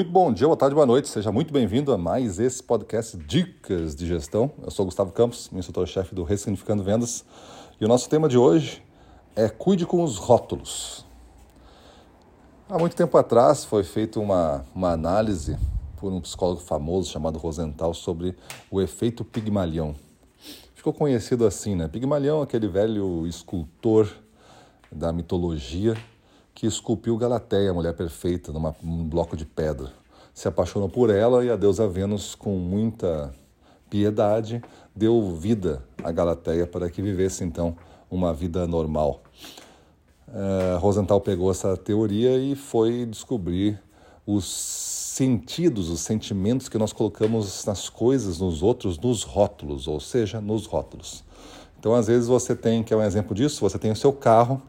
Muito bom dia, boa tarde, boa noite. Seja muito bem-vindo a mais esse podcast Dicas de Gestão. Eu sou Gustavo Campos, instrutor-chefe do Ressignificando Vendas. E o nosso tema de hoje é Cuide com os rótulos. Há muito tempo atrás foi feita uma, uma análise por um psicólogo famoso chamado Rosenthal sobre o efeito Pigmalion. Ficou conhecido assim, né? Pigmalion, aquele velho escultor da mitologia que esculpiu Galateia, a mulher perfeita, num bloco de pedra. Se apaixonou por ela e a deusa Vênus, com muita piedade, deu vida a Galateia para que vivesse então uma vida normal. Uh, Rosenthal pegou essa teoria e foi descobrir os sentidos, os sentimentos que nós colocamos nas coisas, nos outros, nos rótulos, ou seja, nos rótulos. Então, às vezes você tem, que é um exemplo disso, você tem o seu carro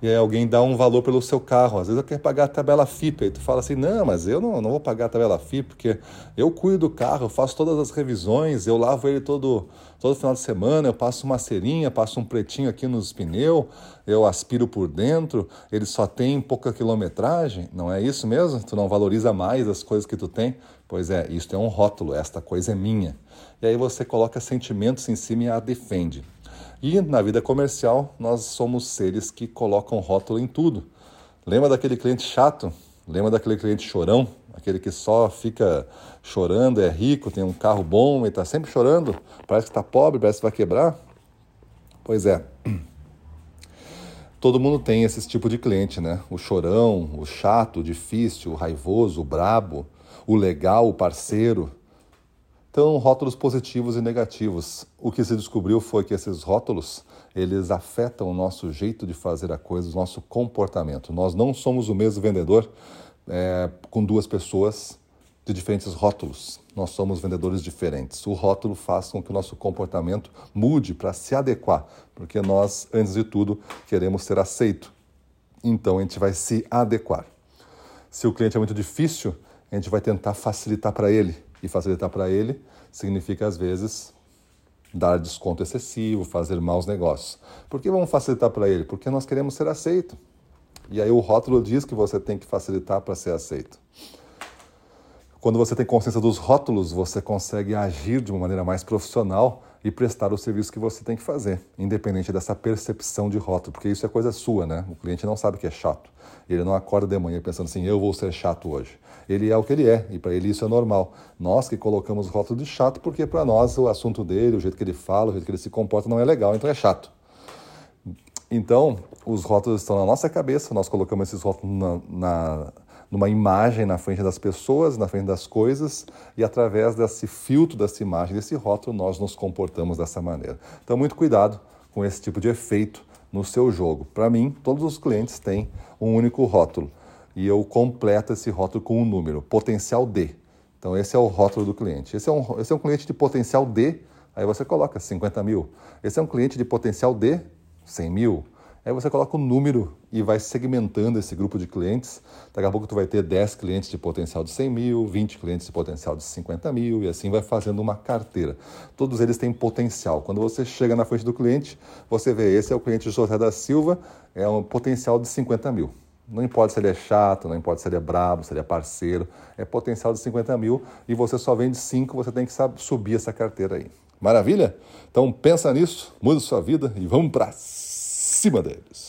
e aí alguém dá um valor pelo seu carro. Às vezes eu quero pagar a tabela FIP, aí tu fala assim, não, mas eu não, não vou pagar a tabela FIP, porque eu cuido do carro, eu faço todas as revisões, eu lavo ele todo, todo final de semana, eu passo uma cerinha, passo um pretinho aqui nos pneus, eu aspiro por dentro, ele só tem pouca quilometragem, não é isso mesmo? Tu não valoriza mais as coisas que tu tem? Pois é, isso é um rótulo, esta coisa é minha. E aí você coloca sentimentos em cima e a defende. E na vida comercial, nós somos seres que colocam rótulo em tudo. Lembra daquele cliente chato? Lembra daquele cliente chorão? Aquele que só fica chorando, é rico, tem um carro bom e está sempre chorando? Parece que está pobre, parece que vai quebrar? Pois é. Todo mundo tem esse tipo de cliente, né? O chorão, o chato, o difícil, o raivoso, o brabo, o legal, o parceiro. Então, rótulos positivos e negativos. O que se descobriu foi que esses rótulos, eles afetam o nosso jeito de fazer a coisa, o nosso comportamento. Nós não somos o mesmo vendedor é, com duas pessoas de diferentes rótulos. Nós somos vendedores diferentes. O rótulo faz com que o nosso comportamento mude para se adequar, porque nós, antes de tudo, queremos ser aceito. Então, a gente vai se adequar. Se o cliente é muito difícil, a gente vai tentar facilitar para ele e facilitar para ele significa, às vezes, dar desconto excessivo, fazer maus negócios. Por que vamos facilitar para ele? Porque nós queremos ser aceito. E aí o rótulo diz que você tem que facilitar para ser aceito. Quando você tem consciência dos rótulos, você consegue agir de uma maneira mais profissional e prestar o serviço que você tem que fazer, independente dessa percepção de rótulo, porque isso é coisa sua, né? O cliente não sabe que é chato. Ele não acorda de manhã pensando assim, eu vou ser chato hoje. Ele é o que ele é, e para ele isso é normal. Nós que colocamos rótulo de chato, porque para nós o assunto dele, o jeito que ele fala, o jeito que ele se comporta não é legal, então é chato. Então, os rótulos estão na nossa cabeça, nós colocamos esses rótulos na, na numa imagem na frente das pessoas, na frente das coisas, e através desse filtro, dessa imagem, desse rótulo, nós nos comportamos dessa maneira. Então, muito cuidado com esse tipo de efeito no seu jogo. Para mim, todos os clientes têm um único rótulo e eu completo esse rótulo com um número, potencial D. Então, esse é o rótulo do cliente. Esse é um, esse é um cliente de potencial D, aí você coloca 50 mil. Esse é um cliente de potencial D, 100 mil. Aí você coloca o um número e vai segmentando esse grupo de clientes. Daqui a pouco tu vai ter 10 clientes de potencial de 100 mil, 20 clientes de potencial de 50 mil e assim vai fazendo uma carteira. Todos eles têm potencial. Quando você chega na frente do cliente, você vê, esse é o cliente José da Silva, é um potencial de 50 mil. Não importa se ele é chato, não importa se ele é brabo, se ele é parceiro, é potencial de 50 mil e você só vende 5, você tem que subir essa carteira aí. Maravilha? Então pensa nisso, muda sua vida e vamos para cima deles.